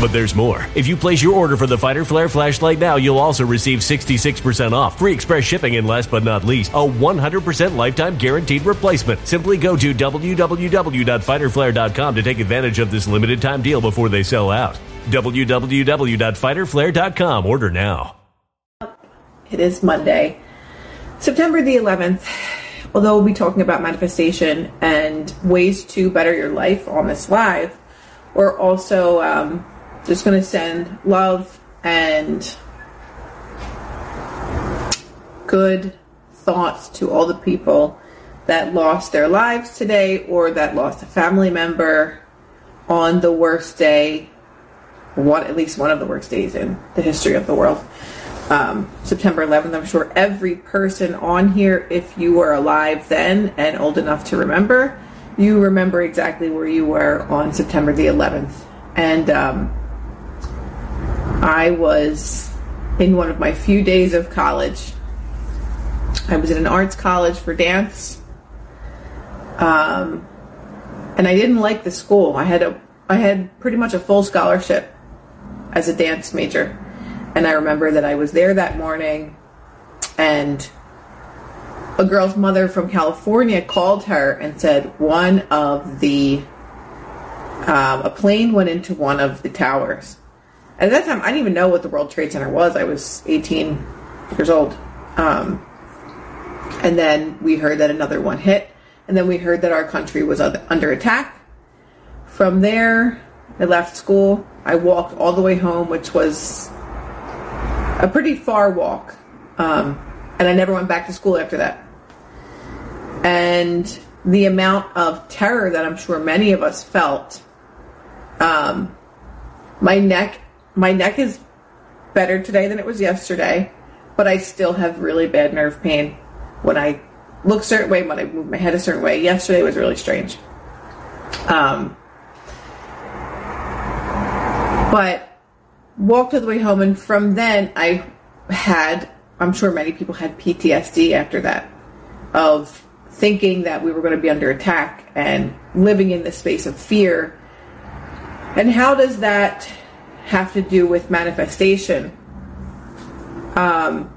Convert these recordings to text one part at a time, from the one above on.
But there's more. If you place your order for the Fighter Flare flashlight now, you'll also receive 66% off, free express shipping, and last but not least, a 100% lifetime guaranteed replacement. Simply go to www.fighterflare.com to take advantage of this limited time deal before they sell out. www.fighterflare.com. Order now. It is Monday, September the 11th. Although we'll be talking about manifestation and ways to better your life on this live, we're also um, just going to send love and good thoughts to all the people that lost their lives today or that lost a family member on the worst day, one at least one of the worst days in the history of the world. Um, September 11th. I'm sure every person on here, if you were alive then and old enough to remember, you remember exactly where you were on September the 11th. And um, I was in one of my few days of college. I was in an arts college for dance. Um, and I didn't like the school. I had a I had pretty much a full scholarship as a dance major. And I remember that I was there that morning and a girl's mother from California called her and said one of the um, a plane went into one of the towers. At that time, I didn't even know what the World Trade Center was. I was 18 years old. Um, and then we heard that another one hit, and then we heard that our country was under attack. From there, I left school. I walked all the way home, which was a pretty far walk. Um, and I never went back to school after that and the amount of terror that I'm sure many of us felt. Um, my neck, my neck is better today than it was yesterday, but I still have really bad nerve pain when I look a certain way, when I move my head a certain way. Yesterday was really strange. Um, but walked all the way home, and from then I had, I'm sure many people had PTSD after that, of thinking that we were going to be under attack and living in the space of fear. And how does that have to do with manifestation? Um,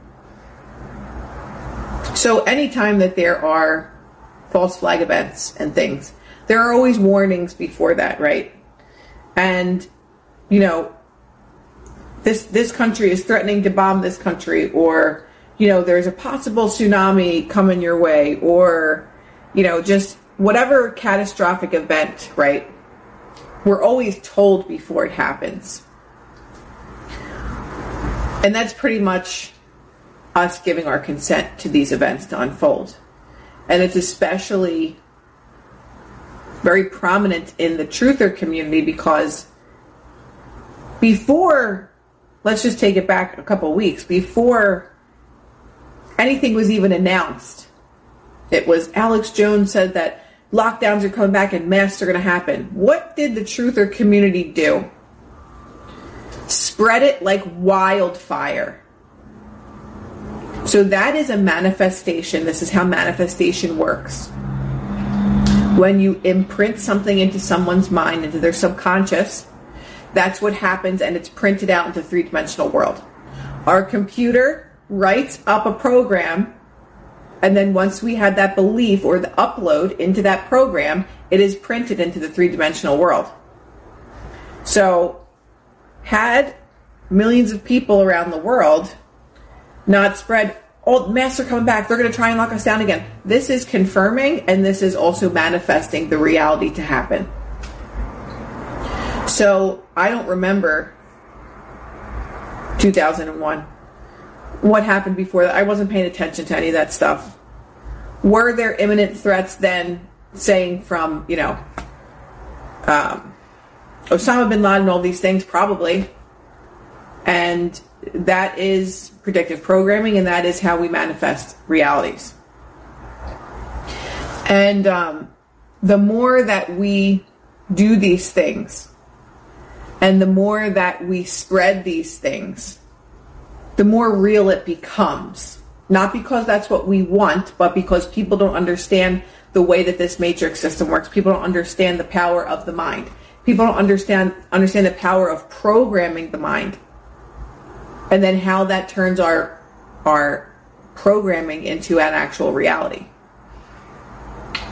so, anytime that there are false flag events and things, there are always warnings before that, right? And, you know, this this country is threatening to bomb this country, or you know, there's a possible tsunami coming your way, or you know, just whatever catastrophic event, right? We're always told before it happens. And that's pretty much us giving our consent to these events to unfold. And it's especially very prominent in the truther community because before let's just take it back a couple weeks before anything was even announced it was alex jones said that lockdowns are coming back and masks are going to happen what did the truther community do spread it like wildfire so that is a manifestation this is how manifestation works when you imprint something into someone's mind, into their subconscious, that's what happens and it's printed out into three dimensional world. Our computer writes up a program and then once we had that belief or the upload into that program, it is printed into the three dimensional world. So, had millions of people around the world not spread oh, masks are coming back. They're going to try and lock us down again. This is confirming and this is also manifesting the reality to happen. So I don't remember 2001. What happened before that? I wasn't paying attention to any of that stuff. Were there imminent threats then, saying from, you know, um, Osama bin Laden, all these things? Probably. And that is predictive programming, and that is how we manifest realities. And um, the more that we do these things, and the more that we spread these things, the more real it becomes. Not because that's what we want, but because people don't understand the way that this matrix system works. People don't understand the power of the mind. People don't understand understand the power of programming the mind and then how that turns our our programming into an actual reality.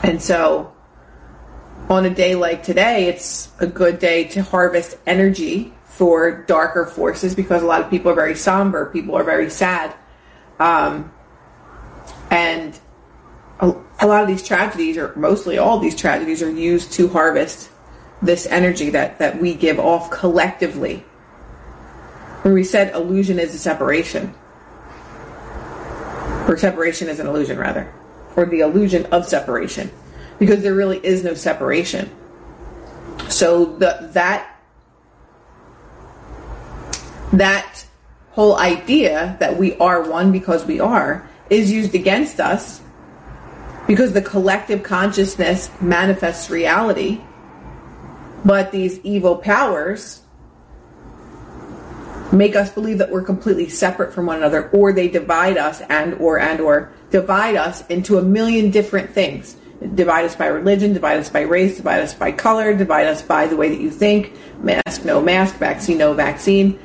And so on a day like today, it's a good day to harvest energy for darker forces because a lot of people are very somber, people are very sad. Um, and a, a lot of these tragedies, or mostly all these tragedies, are used to harvest this energy that, that we give off collectively when we said illusion is a separation, or separation is an illusion, rather, or the illusion of separation, because there really is no separation. So the that that whole idea that we are one because we are is used against us because the collective consciousness manifests reality, but these evil powers make us believe that we're completely separate from one another or they divide us and or and or divide us into a million different things. Divide us by religion divide us by race divide us by color divide us by the way that you think mask no mask vaccine no vaccine.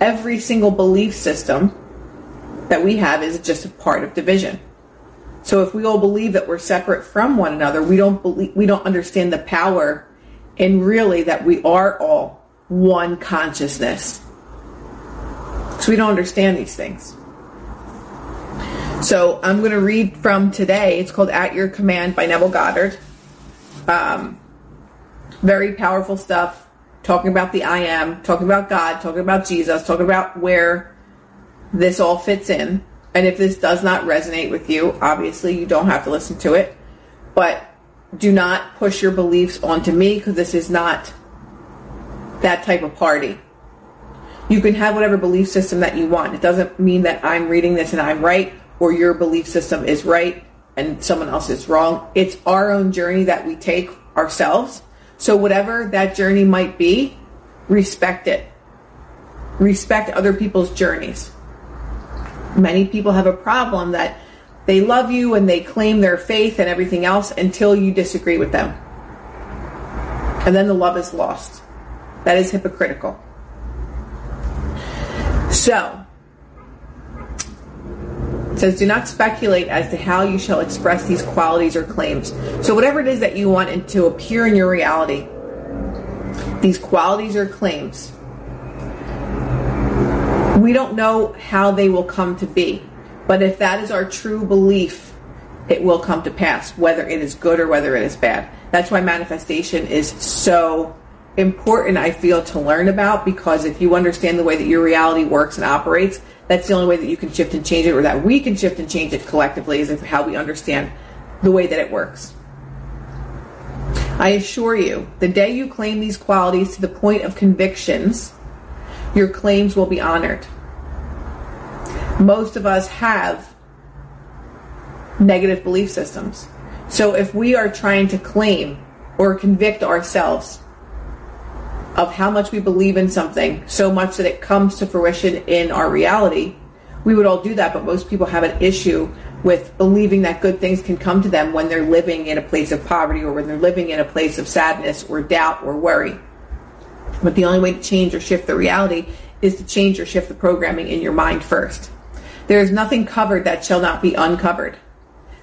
Every single belief system that we have is just a part of division. So if we all believe that we're separate from one another we don't believe we don't understand the power in really that we are all one consciousness so we don't understand these things. So I'm going to read from today. It's called At Your Command by Neville Goddard. Um, very powerful stuff. Talking about the I am, talking about God, talking about Jesus, talking about where this all fits in. And if this does not resonate with you, obviously you don't have to listen to it. But do not push your beliefs onto me because this is not that type of party you can have whatever belief system that you want. It doesn't mean that I'm reading this and I'm right or your belief system is right and someone else is wrong. It's our own journey that we take ourselves. So whatever that journey might be, respect it. respect other people's journeys. Many people have a problem that they love you and they claim their faith and everything else until you disagree with them. And then the love is lost. That is hypocritical. So, it says, do not speculate as to how you shall express these qualities or claims. So, whatever it is that you want to appear in your reality, these qualities or claims, we don't know how they will come to be. But if that is our true belief, it will come to pass, whether it is good or whether it is bad. That's why manifestation is so important, I feel, to learn about because if you understand the way that your reality works and operates, that's the only way that you can shift and change it, or that we can shift and change it collectively, is how we understand the way that it works. I assure you, the day you claim these qualities to the point of convictions, your claims will be honored. Most of us have negative belief systems. So if we are trying to claim or convict ourselves of how much we believe in something so much that it comes to fruition in our reality, we would all do that. But most people have an issue with believing that good things can come to them when they're living in a place of poverty or when they're living in a place of sadness or doubt or worry. But the only way to change or shift the reality is to change or shift the programming in your mind first. There is nothing covered that shall not be uncovered.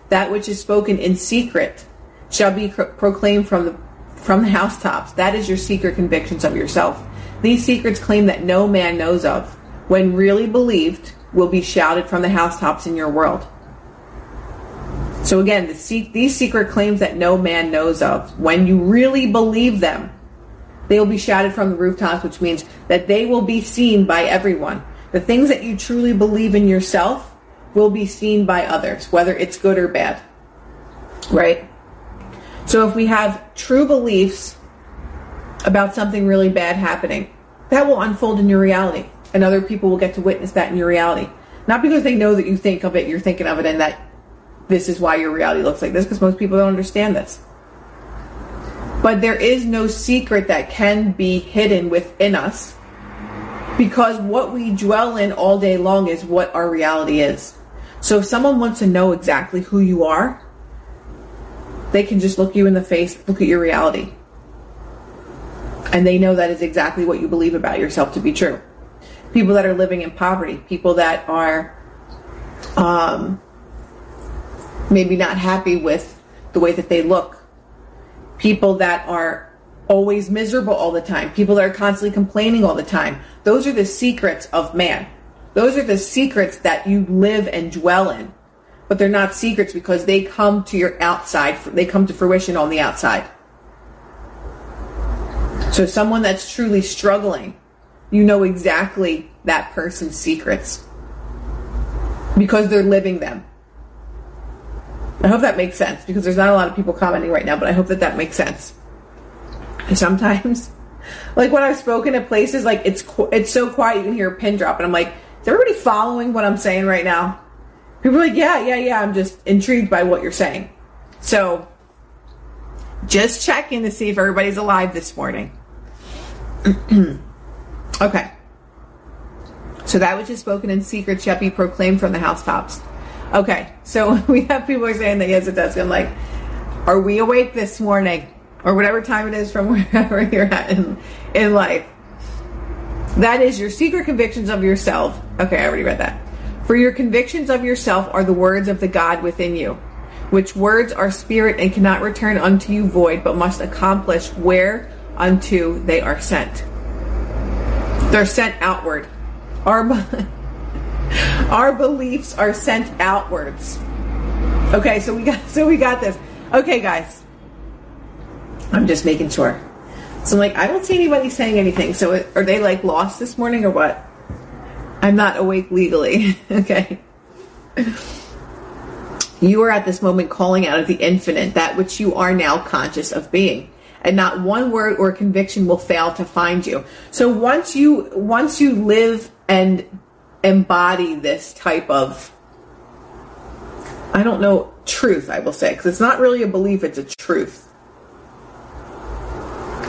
That which is spoken in secret shall be proclaimed from the from the housetops. That is your secret convictions of yourself. These secrets claim that no man knows of, when really believed, will be shouted from the housetops in your world. So again, the, these secret claims that no man knows of, when you really believe them, they will be shouted from the rooftops, which means that they will be seen by everyone. The things that you truly believe in yourself will be seen by others, whether it's good or bad. Right? So if we have true beliefs about something really bad happening, that will unfold in your reality. And other people will get to witness that in your reality. Not because they know that you think of it, you're thinking of it, and that this is why your reality looks like this, because most people don't understand this. But there is no secret that can be hidden within us because what we dwell in all day long is what our reality is. So if someone wants to know exactly who you are, they can just look you in the face, look at your reality. And they know that is exactly what you believe about yourself to be true. People that are living in poverty, people that are um, maybe not happy with the way that they look, people that are always miserable all the time, people that are constantly complaining all the time. Those are the secrets of man. Those are the secrets that you live and dwell in but they're not secrets because they come to your outside, they come to fruition on the outside. So, someone that's truly struggling, you know exactly that person's secrets because they're living them. I hope that makes sense because there's not a lot of people commenting right now, but I hope that that makes sense. Sometimes, like when I've spoken at places, like it's it's so quiet you can hear a pin drop, and I'm like, is everybody following what I'm saying right now? People are like, yeah, yeah, yeah. I'm just intrigued by what you're saying. So just checking to see if everybody's alive this morning. okay. So that which is spoken in secret shall be proclaimed from the housetops. Okay, so we have people are saying that yes, it does. I'm like, are we awake this morning, or whatever time it is from wherever you're at in, in life? That is your secret convictions of yourself. Okay, I already read that. For your convictions of yourself are the words of the God within you, which words are spirit and cannot return unto you void, but must accomplish where unto they are sent. They're sent outward. Our, our beliefs are sent outwards. Okay, so we got so we got this. Okay, guys. I'm just making sure. So I'm like, I don't see anybody saying anything. So are they like lost this morning or what? I'm not awake legally. okay. You are at this moment calling out of the infinite that which you are now conscious of being. And not one word or conviction will fail to find you. So once you once you live and embody this type of I don't know truth, I will say, because it's not really a belief, it's a truth.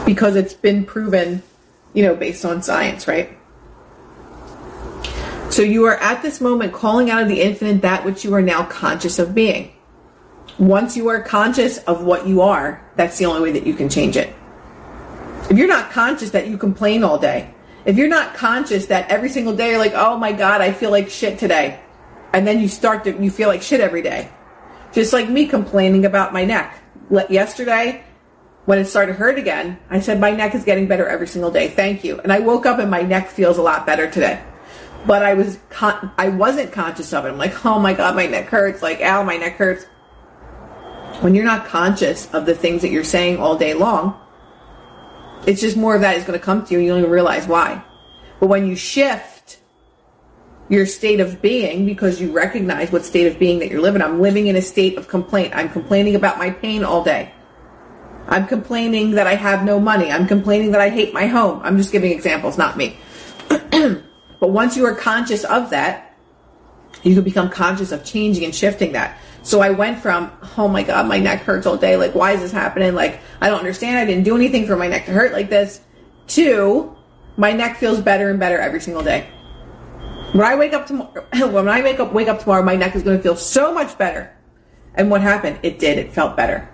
Because it's been proven, you know, based on science, right? So you are at this moment calling out of the infinite that which you are now conscious of being. Once you are conscious of what you are, that's the only way that you can change it. If you're not conscious that you complain all day, if you're not conscious that every single day you're like, oh my God, I feel like shit today, and then you start to, you feel like shit every day. Just like me complaining about my neck. Yesterday, when it started to hurt again, I said, my neck is getting better every single day. Thank you. And I woke up and my neck feels a lot better today. But I was, con- I wasn't conscious of it. I'm like, oh my God, my neck hurts. Like, ow, my neck hurts. When you're not conscious of the things that you're saying all day long, it's just more of that is going to come to you and you don't even realize why. But when you shift your state of being because you recognize what state of being that you're living, I'm living in a state of complaint. I'm complaining about my pain all day. I'm complaining that I have no money. I'm complaining that I hate my home. I'm just giving examples, not me. but once you are conscious of that, you can become conscious of changing and shifting that. So I went from, oh my God, my neck hurts all day. Like, why is this happening? Like, I don't understand. I didn't do anything for my neck to hurt like this. To, my neck feels better and better every single day. When I wake up tomorrow, when I wake up, wake up tomorrow, my neck is going to feel so much better. And what happened? It did. It felt better.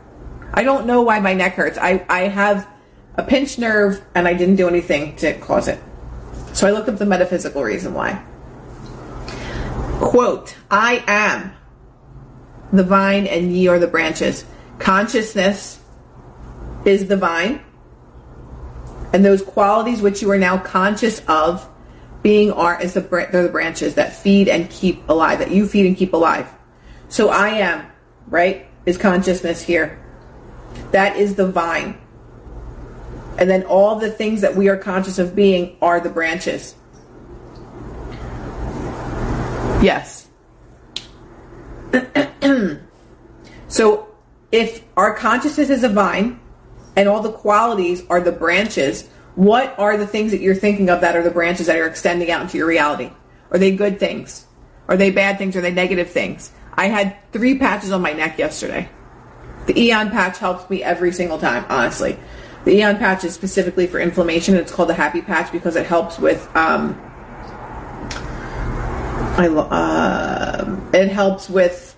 I don't know why my neck hurts. I, I have a pinched nerve and I didn't do anything to cause it. So I looked up the metaphysical reason why. Quote, I am the vine and ye are the branches. Consciousness is the vine. And those qualities which you are now conscious of being are is the they're the branches that feed and keep alive, that you feed and keep alive. So I am, right, is consciousness here. That is the vine. And then all the things that we are conscious of being are the branches. Yes. so if our consciousness is a vine and all the qualities are the branches, what are the things that you're thinking of that are the branches that are extending out into your reality? Are they good things? Are they bad things? Are they negative things? I had three patches on my neck yesterday. The Aeon patch helps me every single time, honestly. The Aeon patch is specifically for inflammation. It's called the Happy Patch because it helps with. Um, I uh, it helps with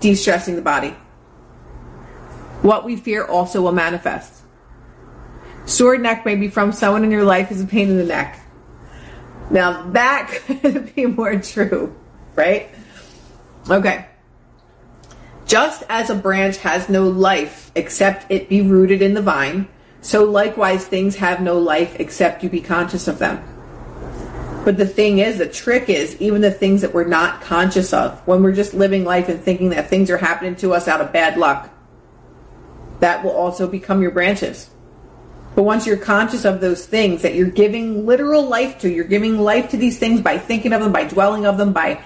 de-stressing the body. What we fear also will manifest. Sore neck may be from someone in your life is a pain in the neck. Now that could be more true, right? Okay. Just as a branch has no life except it be rooted in the vine, so likewise things have no life except you be conscious of them. But the thing is, the trick is, even the things that we're not conscious of, when we're just living life and thinking that things are happening to us out of bad luck, that will also become your branches. But once you're conscious of those things that you're giving literal life to, you're giving life to these things by thinking of them, by dwelling of them, by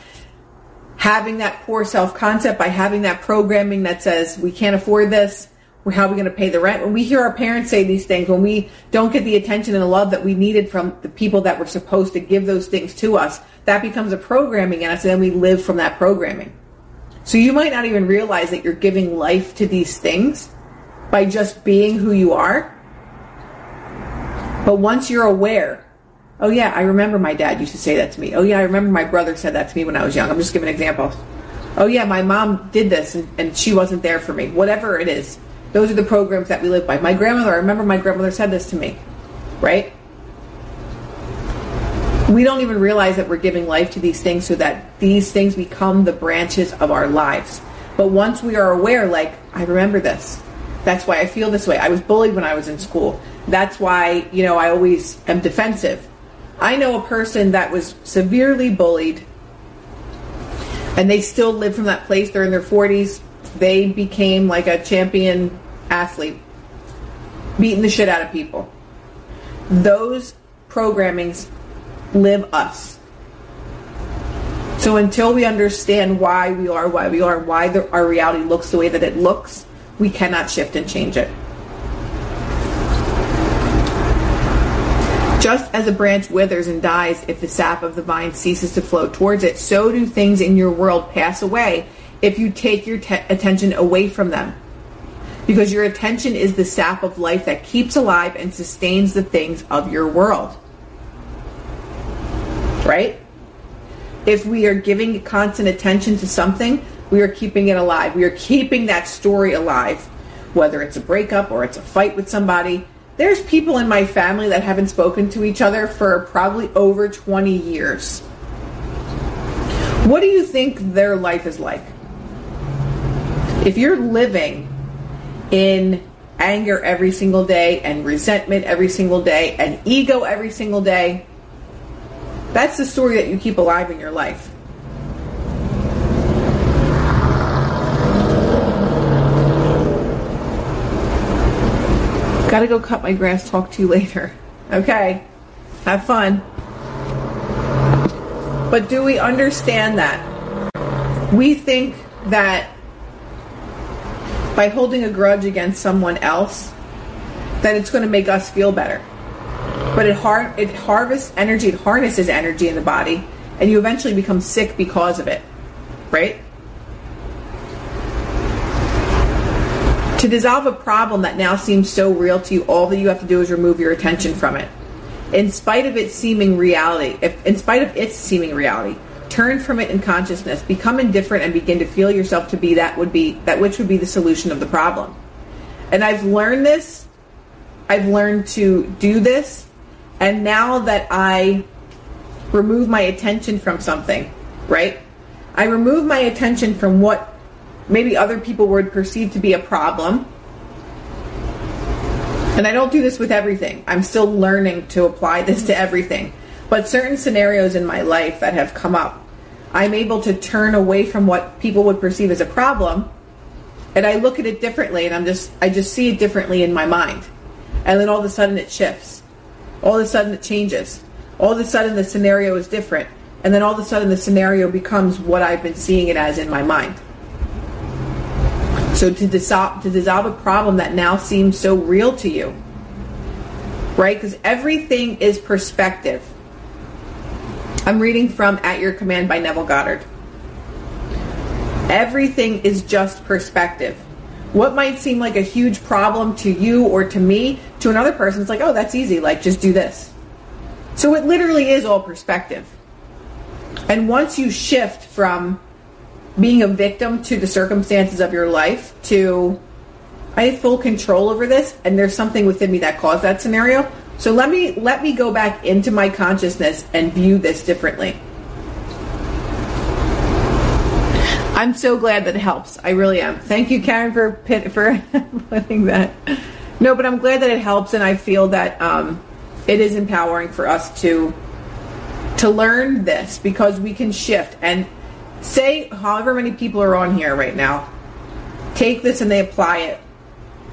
having that poor self concept, by having that programming that says we can't afford this, how are we going to pay the rent? When we hear our parents say these things, when we don't get the attention and the love that we needed from the people that were supposed to give those things to us, that becomes a programming in us, and then we live from that programming. So you might not even realize that you're giving life to these things by just being who you are. But once you're aware Oh yeah, I remember my dad used to say that to me. Oh yeah, I remember my brother said that to me when I was young. I'm just giving examples. Oh yeah, my mom did this and, and she wasn't there for me. Whatever it is. Those are the programs that we live by. My grandmother, I remember my grandmother said this to me. Right? We don't even realize that we're giving life to these things so that these things become the branches of our lives. But once we are aware, like, I remember this. That's why I feel this way. I was bullied when I was in school. That's why, you know, I always am defensive I know a person that was severely bullied and they still live from that place. They're in their 40s. They became like a champion athlete, beating the shit out of people. Those programmings live us. So until we understand why we are why we are, why the, our reality looks the way that it looks, we cannot shift and change it. Just as a branch withers and dies if the sap of the vine ceases to flow towards it, so do things in your world pass away if you take your te- attention away from them. Because your attention is the sap of life that keeps alive and sustains the things of your world. Right? If we are giving constant attention to something, we are keeping it alive. We are keeping that story alive, whether it's a breakup or it's a fight with somebody. There's people in my family that haven't spoken to each other for probably over 20 years. What do you think their life is like? If you're living in anger every single day and resentment every single day and ego every single day, that's the story that you keep alive in your life. Gotta go cut my grass, talk to you later. Okay. Have fun. But do we understand that? We think that by holding a grudge against someone else, that it's going to make us feel better. But it har- it harvests energy, it harnesses energy in the body, and you eventually become sick because of it. Right? To dissolve a problem that now seems so real to you, all that you have to do is remove your attention from it. In spite of its seeming reality, if, in spite of its seeming reality, turn from it in consciousness, become indifferent, and begin to feel yourself to be that would be that which would be the solution of the problem. And I've learned this. I've learned to do this, and now that I remove my attention from something, right? I remove my attention from what maybe other people would perceive to be a problem. And I don't do this with everything. I'm still learning to apply this to everything. But certain scenarios in my life that have come up, I'm able to turn away from what people would perceive as a problem and I look at it differently and I'm just I just see it differently in my mind. And then all of a sudden it shifts. All of a sudden it changes. All of a sudden the scenario is different. And then all of a sudden the scenario becomes what I've been seeing it as in my mind. So to dissolve to dissolve a problem that now seems so real to you. Right? Because everything is perspective. I'm reading from At Your Command by Neville Goddard. Everything is just perspective. What might seem like a huge problem to you or to me, to another person, it's like, oh, that's easy. Like, just do this. So it literally is all perspective. And once you shift from being a victim to the circumstances of your life to, I have full control over this, and there's something within me that caused that scenario, so let me let me go back into my consciousness and view this differently. I'm so glad that it helps. I really am. Thank you, Karen, for for putting that. No, but I'm glad that it helps, and I feel that um, it is empowering for us to to learn this because we can shift and say however many people are on here right now take this and they apply it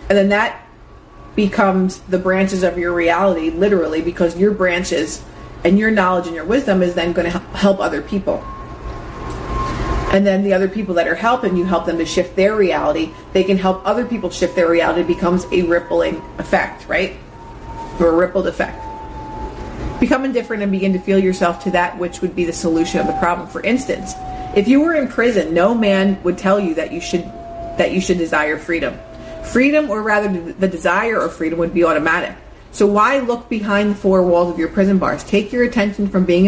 and then that becomes the branches of your reality, literally, because your branches and your knowledge and your wisdom is then going to help other people. And then the other people that are helping you help them to shift their reality. They can help other people shift their reality. It becomes a rippling effect, right? Or a rippled effect. Become indifferent and begin to feel yourself to that which would be the solution of the problem. For instance, if you were in prison, no man would tell you that you should that you should desire freedom. Freedom, or rather the desire of freedom, would be automatic. So why look behind the four walls of your prison bars? Take your attention from being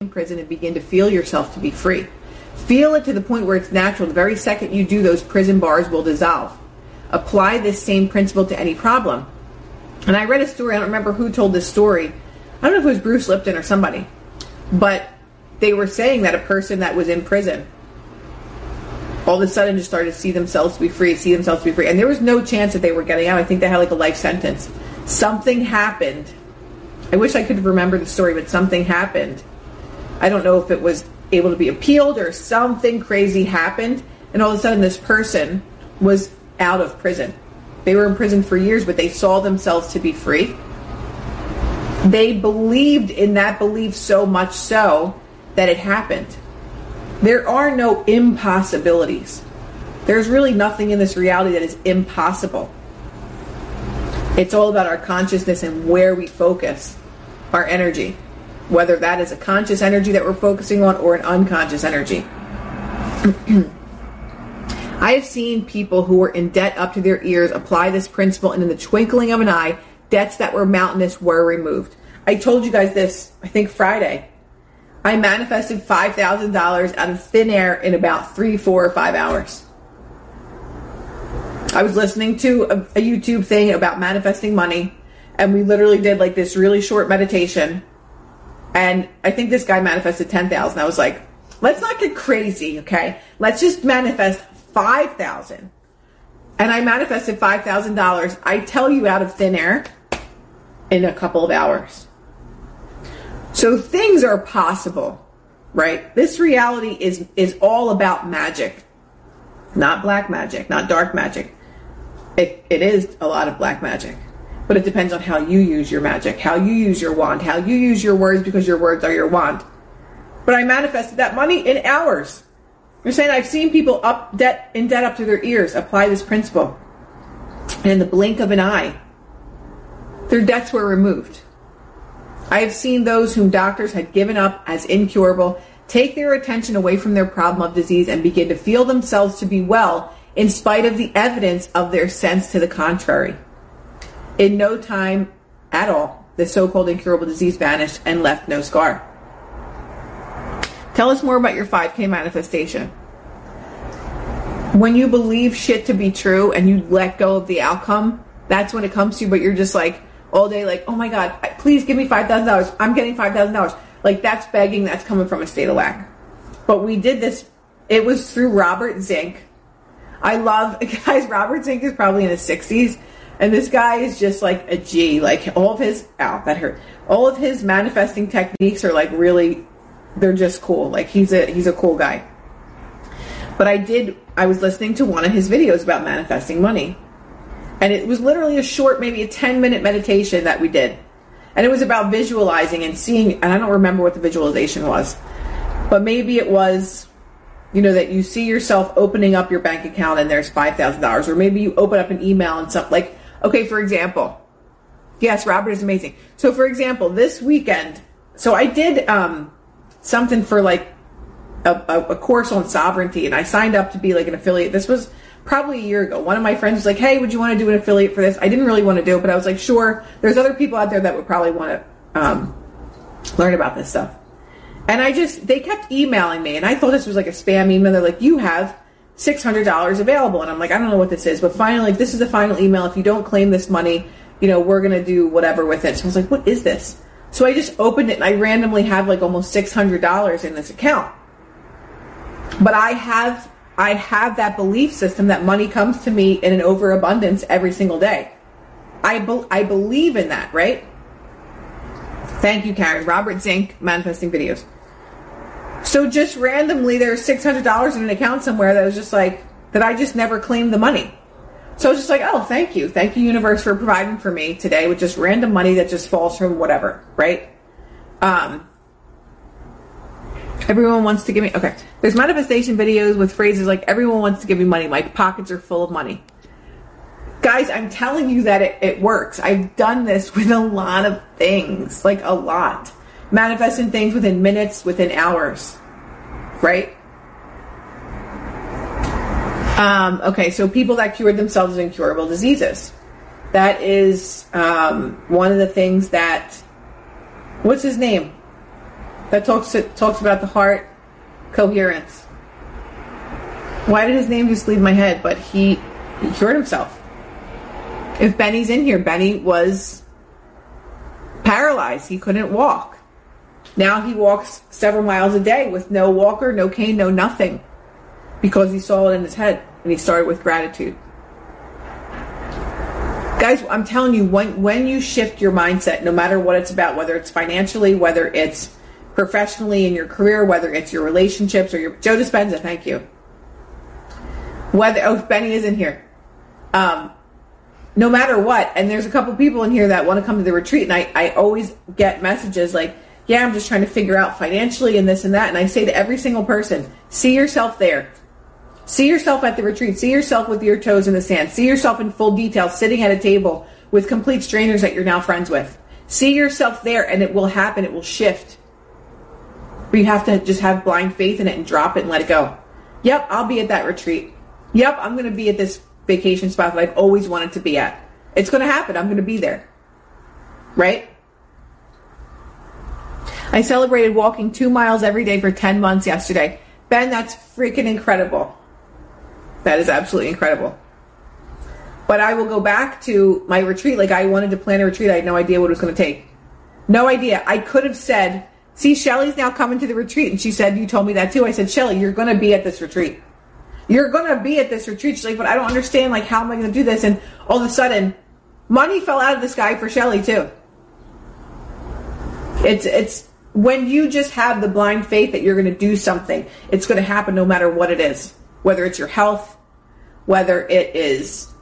in prison and begin to feel yourself to be free. Feel it to the point where it's natural. The very second you do, those prison bars will dissolve. Apply this same principle to any problem. And I read a story, I don't remember who told this story. I don't know if it was Bruce Lipton or somebody, but they were saying that a person that was in prison all of a sudden just started to see themselves to be free, see themselves to be free. And there was no chance that they were getting out. I think they had like a life sentence. Something happened. I wish I could remember the story, but something happened I don't know if it was able to be appealed or something crazy happened, and all of a sudden this person was out of prison. They were in prison for years, but they saw themselves to be free. They believed in that belief so much so that it happened. There are no impossibilities. There's really nothing in this reality that is impossible. It's all about our consciousness and where we focus our energy whether that is a conscious energy that we're focusing on or an unconscious energy. I have seen people who were in debt up to their ears apply this principle, and in the twinkling of an eye, debts that were mountainous were removed. I told you guys this, I think Friday. I manifested $5,000 out of thin air in about three, four, or five hours. I was listening to a, a YouTube thing about manifesting money, and we literally did like this really short meditation and I think this guy manifested 10,000. I was like, let's not get crazy, okay? Let's just manifest 5,000. And I manifested $5,000. I tell you out of thin air in a couple of hours. So things are possible, right? This reality is is all about magic. Not black magic, not dark magic. It, it is a lot of black magic but it depends on how you use your magic, how you use your wand, how you use your words because your words are your wand. But I manifested that money in hours. You're saying I've seen people up debt in debt up to their ears apply this principle. And in the blink of an eye, their debts were removed. I have seen those whom doctors had given up as incurable take their attention away from their problem of disease and begin to feel themselves to be well in spite of the evidence of their sense to the contrary. In no time at all, the so called incurable disease vanished and left no scar. Tell us more about your 5K manifestation. When you believe shit to be true and you let go of the outcome, that's when it comes to you, but you're just like all day, like, oh my God, please give me $5,000. I'm getting $5,000. Like, that's begging, that's coming from a state of lack. But we did this, it was through Robert Zink. I love, guys, Robert Zink is probably in his 60s and this guy is just like a G. Like all of his, ow, that hurt. All of his manifesting techniques are like really, they're just cool. Like he's a he's a cool guy. But I did. I was listening to one of his videos about manifesting money, and it was literally a short, maybe a ten minute meditation that we did, and it was about visualizing and seeing. And I don't remember what the visualization was, but maybe it was you know, that you see yourself opening up your bank account and there's $5,000, or maybe you open up an email and stuff like Okay, for example, yes, Robert is amazing. So, for example, this weekend, so I did um, something for like a, a, course on sovereignty, and I signed up to be like an affiliate. This was probably a year ago. One of my friends was like, "Hey, would you want to do an affiliate for this?" I didn't really want to do it, but I was like, "Sure." There's other people out there that would probably want to um, learn about this stuff. And I just they kept emailing me, and I thought this was like a spam email. They're like, "You have $600 available. And I'm like, I don't know what this is, but finally, like, this is the final email. If you don't claim this money, you know, we're going to do whatever with it. So I was like, what is this? So I just opened it and I randomly have like almost $600 in this account. But I have, I have that belief system that money comes to me in an overabundance every single day. I, be, I believe in that, right? Thank you, Karen. Robert Zink, Manifesting Videos. So just randomly, there's six hundred dollars in an account somewhere that was just like that. I just never claimed the money. So I was just like, oh, thank you, thank you, universe, for providing for me today with just random money that just falls from whatever, right? Um, Everyone wants to give me okay. There's manifestation videos with phrases like everyone wants to give me money. My pockets are full of money. Guys, I'm telling you that it, it works. I've done this with a lot of things, like a lot. Manifesting things within minutes, within hours. Right? Um, okay, so people that cured themselves of incurable diseases. That is um, one of the things that. What's his name? That talks talks about the heart coherence. Why did his name just leave my head? But he, he cured himself. If Benny's in here, Benny was paralyzed. He couldn't walk. Now he walks several miles a day with no walker, no cane, no nothing because he saw it in his head and he started with gratitude. Guys, I'm telling you, when, when you shift your mindset, no matter what it's about, whether it's financially, whether it's professionally in your career, whether it's your relationships or your Joe Dispenza, thank you. Whether oh Benny is in here. Um, no matter what, and there's a couple people in here that want to come to the retreat, and I, I always get messages like, yeah, I'm just trying to figure out financially and this and that. And I say to every single person, see yourself there. See yourself at the retreat. See yourself with your toes in the sand. See yourself in full detail sitting at a table with complete strangers that you're now friends with. See yourself there and it will happen. It will shift. But you have to just have blind faith in it and drop it and let it go. Yep, I'll be at that retreat. Yep, I'm going to be at this vacation spot that I've always wanted to be at. It's going to happen. I'm going to be there. Right? I celebrated walking two miles every day for 10 months yesterday. Ben, that's freaking incredible. That is absolutely incredible. But I will go back to my retreat. Like I wanted to plan a retreat. I had no idea what it was going to take. No idea. I could have said, see, Shelly's now coming to the retreat. And she said, you told me that too. I said, Shelly, you're going to be at this retreat. You're going to be at this retreat. She's like, but I don't understand. Like, how am I going to do this? And all of a sudden, money fell out of the sky for Shelly too. It's, it's, when you just have the blind faith that you're going to do something, it's going to happen no matter what it is whether it's your health, whether it is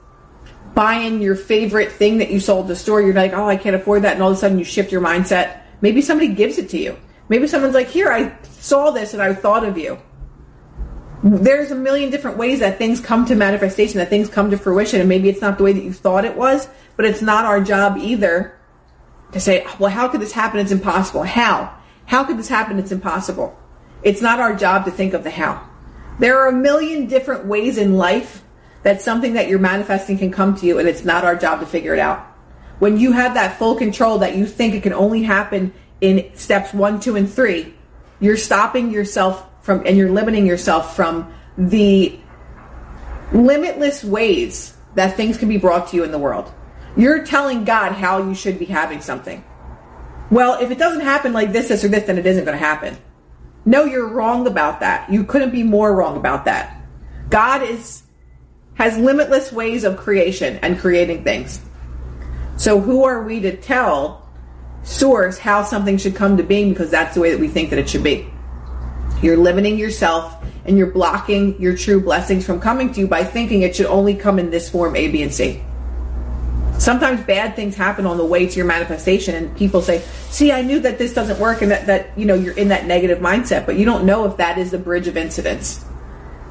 buying your favorite thing that you sold at the store, you're like, oh, I can't afford that. And all of a sudden you shift your mindset. Maybe somebody gives it to you. Maybe someone's like, here, I saw this and I thought of you. There's a million different ways that things come to manifestation, that things come to fruition. And maybe it's not the way that you thought it was, but it's not our job either to say, well, how could this happen? It's impossible. How? How could this happen? It's impossible. It's not our job to think of the how. There are a million different ways in life that something that you're manifesting can come to you, and it's not our job to figure it out. When you have that full control that you think it can only happen in steps one, two, and three, you're stopping yourself from, and you're limiting yourself from the limitless ways that things can be brought to you in the world. You're telling God how you should be having something. Well, if it doesn't happen like this, this, or this, then it isn't going to happen. No, you're wrong about that. You couldn't be more wrong about that. God is has limitless ways of creation and creating things. So who are we to tell source how something should come to being because that's the way that we think that it should be. You're limiting yourself and you're blocking your true blessings from coming to you by thinking it should only come in this form A, B, and C sometimes bad things happen on the way to your manifestation and people say see i knew that this doesn't work and that, that you know you're in that negative mindset but you don't know if that is the bridge of incidents.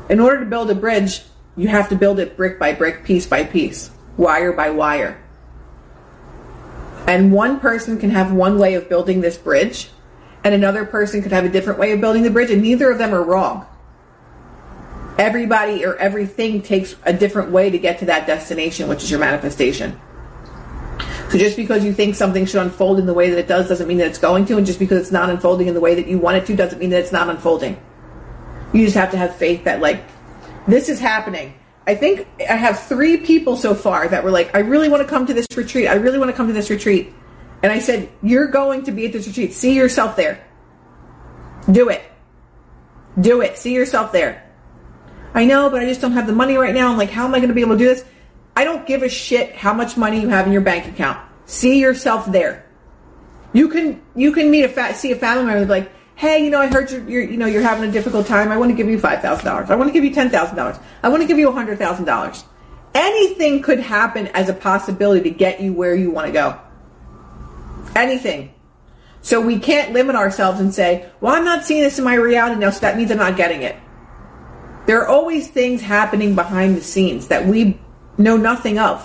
In order to build a bridge you have to build it brick by brick piece by piece wire by wire. And one person can have one way of building this bridge and another person could have a different way of building the bridge and neither of them are wrong. Everybody or everything takes a different way to get to that destination which is your manifestation so just because you think something should unfold in the way that it does doesn't mean that it's going to, and just because it's not unfolding in the way that you want it to doesn't mean that it's not unfolding. You just have to have faith that like this is happening. I think I have three people so far that were like, I really want to come to this retreat. I really want to come to this retreat. And I said, You're going to be at this retreat. See yourself there. Do it. Do it. See yourself there. I know, but I just don't have the money right now. I'm like, how am I going to be able to do this? I don't give a shit how much money you have in your bank account. See yourself there. You can you can meet a fa- see a family member like, hey, you know, I heard you're, you're you know you're having a difficult time. I want to give you five thousand dollars. I want to give you ten thousand dollars. I want to give you hundred thousand dollars. Anything could happen as a possibility to get you where you want to go. Anything. So we can't limit ourselves and say, well, I'm not seeing this in my reality now, so that means I'm not getting it. There are always things happening behind the scenes that we know nothing of.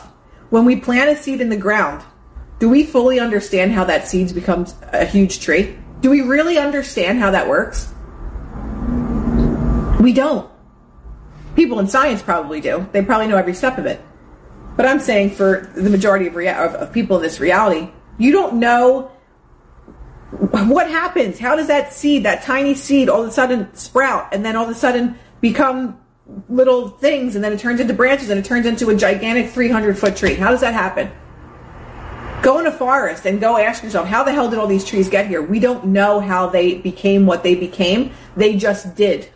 When we plant a seed in the ground, do we fully understand how that seed becomes a huge tree? Do we really understand how that works? We don't. People in science probably do. They probably know every step of it. But I'm saying for the majority of, rea- of, of people in this reality, you don't know what happens. How does that seed, that tiny seed, all of a sudden sprout and then all of a sudden become little things and then it turns into branches and it turns into a gigantic 300 foot tree? How does that happen? Go in a forest and go ask yourself, how the hell did all these trees get here? We don't know how they became what they became. They just did.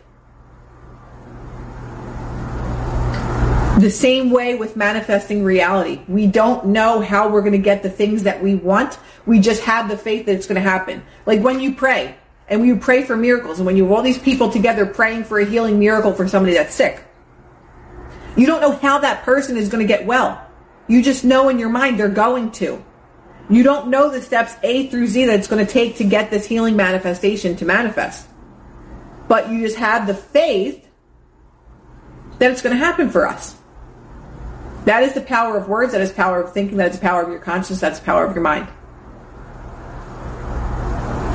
The same way with manifesting reality. We don't know how we're going to get the things that we want. We just have the faith that it's going to happen. Like when you pray and when you pray for miracles and when you have all these people together praying for a healing miracle for somebody that's sick. You don't know how that person is going to get well. You just know in your mind they're going to. You don't know the steps A through Z that it's going to take to get this healing manifestation to manifest. But you just have the faith that it's going to happen for us. That is the power of words, that is power of thinking, that is the power of your conscience, that's the power of your mind.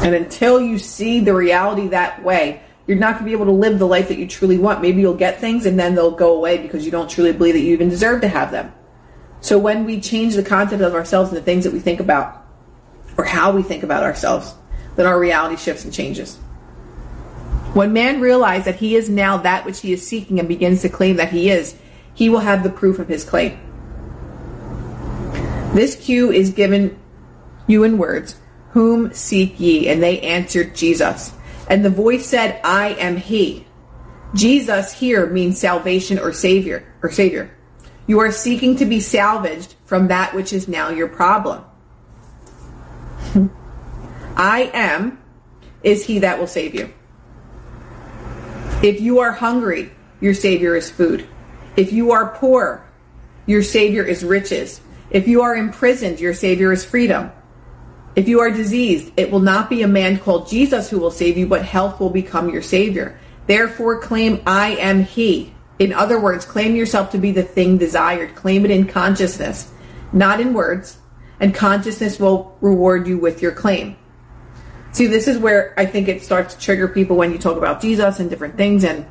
And until you see the reality that way, you're not going to be able to live the life that you truly want. Maybe you'll get things and then they'll go away because you don't truly believe that you even deserve to have them. So when we change the concept of ourselves and the things that we think about, or how we think about ourselves, then our reality shifts and changes. When man realizes that he is now that which he is seeking and begins to claim that he is, he will have the proof of his claim. This cue is given you in words, Whom seek ye? And they answered, Jesus. And the voice said, I am he. Jesus here means salvation or savior or savior. You are seeking to be salvaged from that which is now your problem. I am is he that will save you. If you are hungry, your savior is food. If you are poor, your Savior is riches. If you are imprisoned, your Savior is freedom. If you are diseased, it will not be a man called Jesus who will save you, but health will become your Savior. Therefore, claim, I am He. In other words, claim yourself to be the thing desired. Claim it in consciousness, not in words, and consciousness will reward you with your claim. See, this is where I think it starts to trigger people when you talk about Jesus and different things. And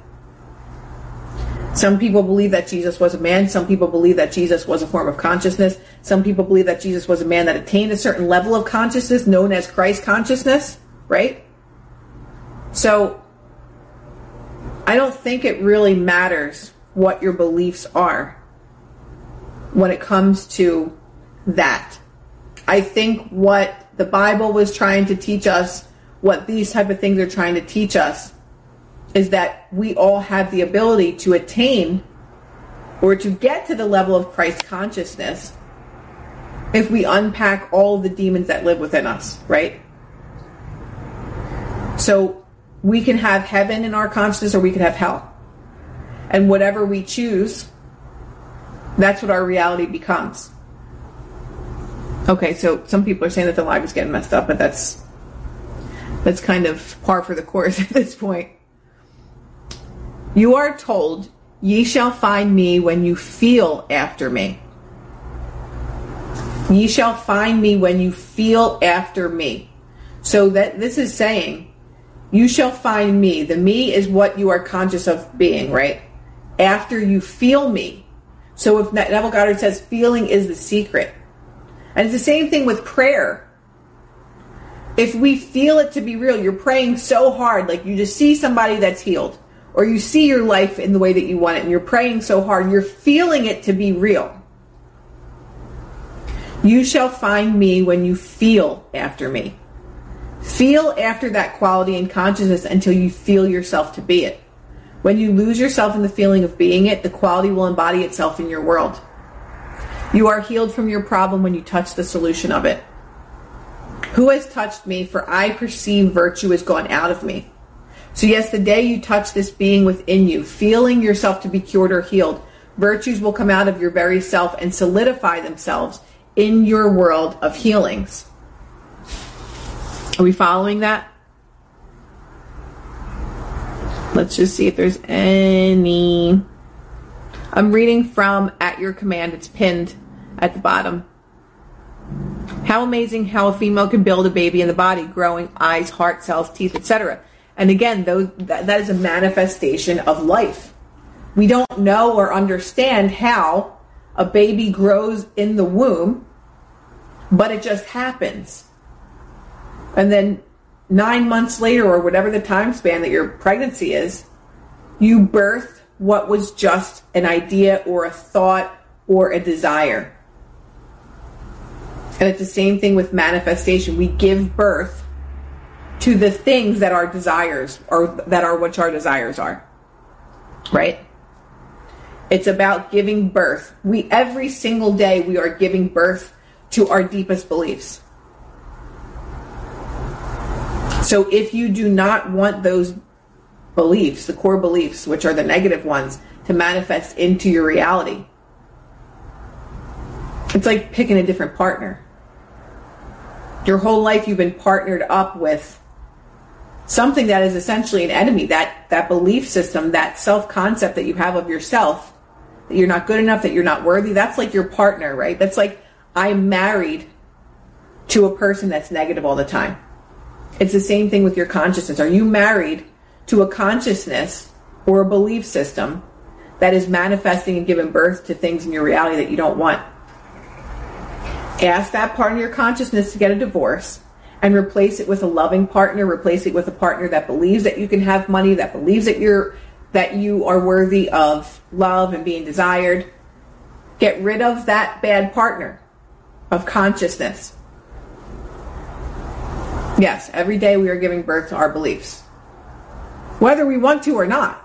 some people believe that Jesus was a man. Some people believe that Jesus was a form of consciousness. Some people believe that Jesus was a man that attained a certain level of consciousness known as Christ consciousness, right? So I don't think it really matters what your beliefs are when it comes to that. I think what the Bible was trying to teach us, what these type of things are trying to teach us, is that we all have the ability to attain or to get to the level of Christ consciousness if we unpack all the demons that live within us, right? So we can have heaven in our consciousness or we can have hell. And whatever we choose, that's what our reality becomes. Okay, so some people are saying that the live is getting messed up, but that's that's kind of par for the course at this point. You are told, Ye shall find me when you feel after me. Ye shall find me when you feel after me. So that this is saying, you shall find me. The me is what you are conscious of being, right? After you feel me. So if Neville Goddard says feeling is the secret. And it's the same thing with prayer. If we feel it to be real, you're praying so hard, like you just see somebody that's healed or you see your life in the way that you want it and you're praying so hard, you're feeling it to be real. You shall find me when you feel after me. Feel after that quality and consciousness until you feel yourself to be it. When you lose yourself in the feeling of being it, the quality will embody itself in your world. You are healed from your problem when you touch the solution of it. Who has touched me? For I perceive virtue has gone out of me. So, yes, the day you touch this being within you, feeling yourself to be cured or healed, virtues will come out of your very self and solidify themselves in your world of healings. Are we following that? Let's just see if there's any. I'm reading from At Your Command. It's pinned at the bottom. How amazing how a female can build a baby in the body, growing eyes, heart cells, teeth, etc. And again, those that, that is a manifestation of life. We don't know or understand how a baby grows in the womb, but it just happens. And then nine months later, or whatever the time span that your pregnancy is, you birth what was just an idea or a thought or a desire. And it's the same thing with manifestation. We give birth to the things that our desires or that are what our desires are. Right? It's about giving birth. We every single day we are giving birth to our deepest beliefs. So if you do not want those beliefs, the core beliefs, which are the negative ones, to manifest into your reality, it's like picking a different partner. Your whole life you've been partnered up with something that is essentially an enemy, that, that belief system, that self concept that you have of yourself, that you're not good enough, that you're not worthy. That's like your partner, right? That's like I'm married to a person that's negative all the time. It's the same thing with your consciousness. Are you married to a consciousness or a belief system that is manifesting and giving birth to things in your reality that you don't want? Ask that part of your consciousness to get a divorce and replace it with a loving partner, replace it with a partner that believes that you can have money, that believes that you're that you are worthy of love and being desired. Get rid of that bad partner of consciousness Yes, every day we are giving birth to our beliefs, whether we want to or not.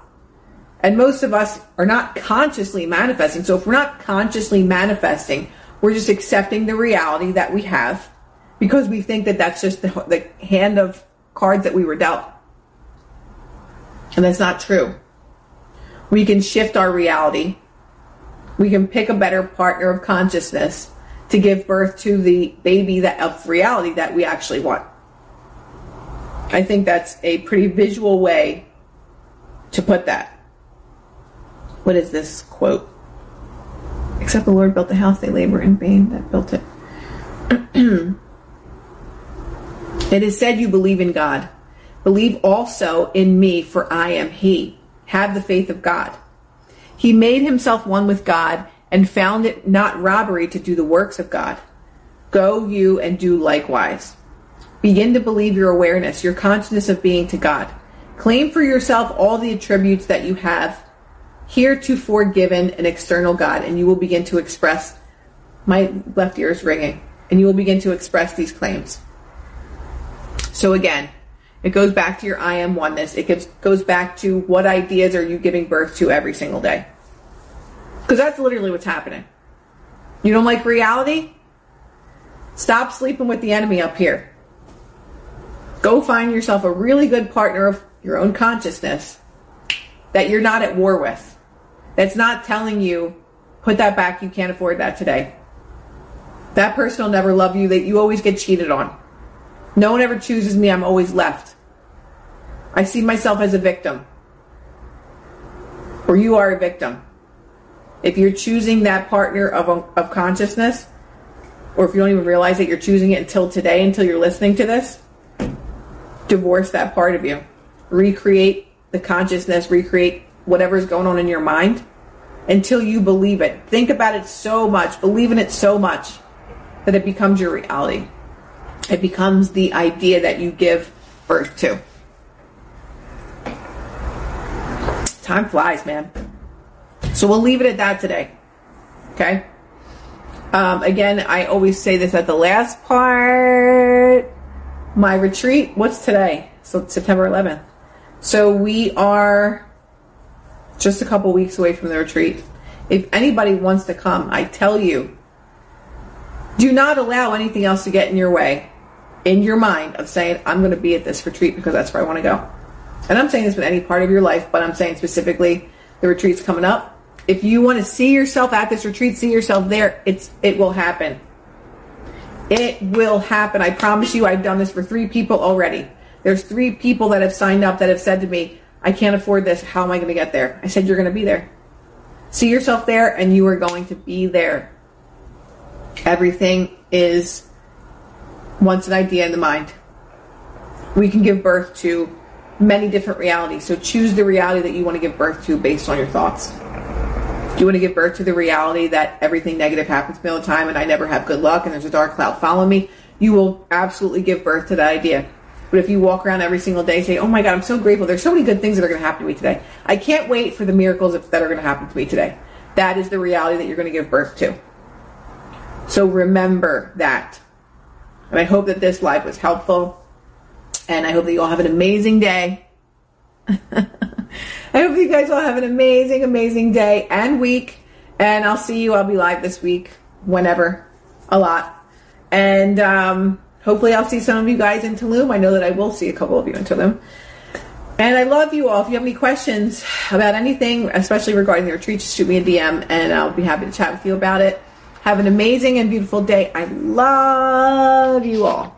And most of us are not consciously manifesting. So if we're not consciously manifesting, we're just accepting the reality that we have because we think that that's just the, the hand of cards that we were dealt. And that's not true. We can shift our reality. We can pick a better partner of consciousness to give birth to the baby that of reality that we actually want. I think that's a pretty visual way to put that. What is this quote? Except the Lord built the house, they labor in vain that built it. it is said you believe in God. Believe also in me, for I am He. Have the faith of God. He made himself one with God and found it not robbery to do the works of God. Go you and do likewise. Begin to believe your awareness, your consciousness of being to God. Claim for yourself all the attributes that you have heretofore given an external God, and you will begin to express. My left ear is ringing, and you will begin to express these claims. So again, it goes back to your I am oneness. It goes back to what ideas are you giving birth to every single day? Because that's literally what's happening. You don't like reality? Stop sleeping with the enemy up here. Go find yourself a really good partner of your own consciousness that you're not at war with. That's not telling you, put that back, you can't afford that today. That person will never love you, that you always get cheated on. No one ever chooses me, I'm always left. I see myself as a victim. Or you are a victim. If you're choosing that partner of, of consciousness, or if you don't even realize that you're choosing it until today, until you're listening to this, divorce that part of you. Recreate the consciousness, recreate whatever's going on in your mind until you believe it. Think about it so much, believe in it so much that it becomes your reality. It becomes the idea that you give birth to. Time flies, man. So we'll leave it at that today. Okay? Um, again, I always say this at the last part my retreat. What's today? So September 11th. So we are just a couple weeks away from the retreat. If anybody wants to come, I tell you, do not allow anything else to get in your way, in your mind of saying, I'm going to be at this retreat because that's where I want to go. And I'm saying this with any part of your life, but I'm saying specifically the retreat's coming up. If you want to see yourself at this retreat, see yourself there, it's it will happen. It will happen. I promise you, I've done this for three people already. There's three people that have signed up that have said to me, I can't afford this. How am I going to get there? I said, You're going to be there. See yourself there, and you are going to be there. Everything is once an idea in the mind. We can give birth to many different realities. So choose the reality that you want to give birth to based on your thoughts. Do you want to give birth to the reality that everything negative happens to me all the time and I never have good luck and there's a dark cloud following me? You will absolutely give birth to that idea. But if you walk around every single day say, oh my God, I'm so grateful. There's so many good things that are going to happen to me today. I can't wait for the miracles that are going to happen to me today. That is the reality that you're going to give birth to. So remember that. And I hope that this live was helpful. And I hope that you all have an amazing day. I hope you guys all have an amazing, amazing day and week. And I'll see you. I'll be live this week, whenever, a lot. And um, hopefully, I'll see some of you guys in Tulum. I know that I will see a couple of you in Tulum. And I love you all. If you have any questions about anything, especially regarding the retreat, just shoot me a DM and I'll be happy to chat with you about it. Have an amazing and beautiful day. I love you all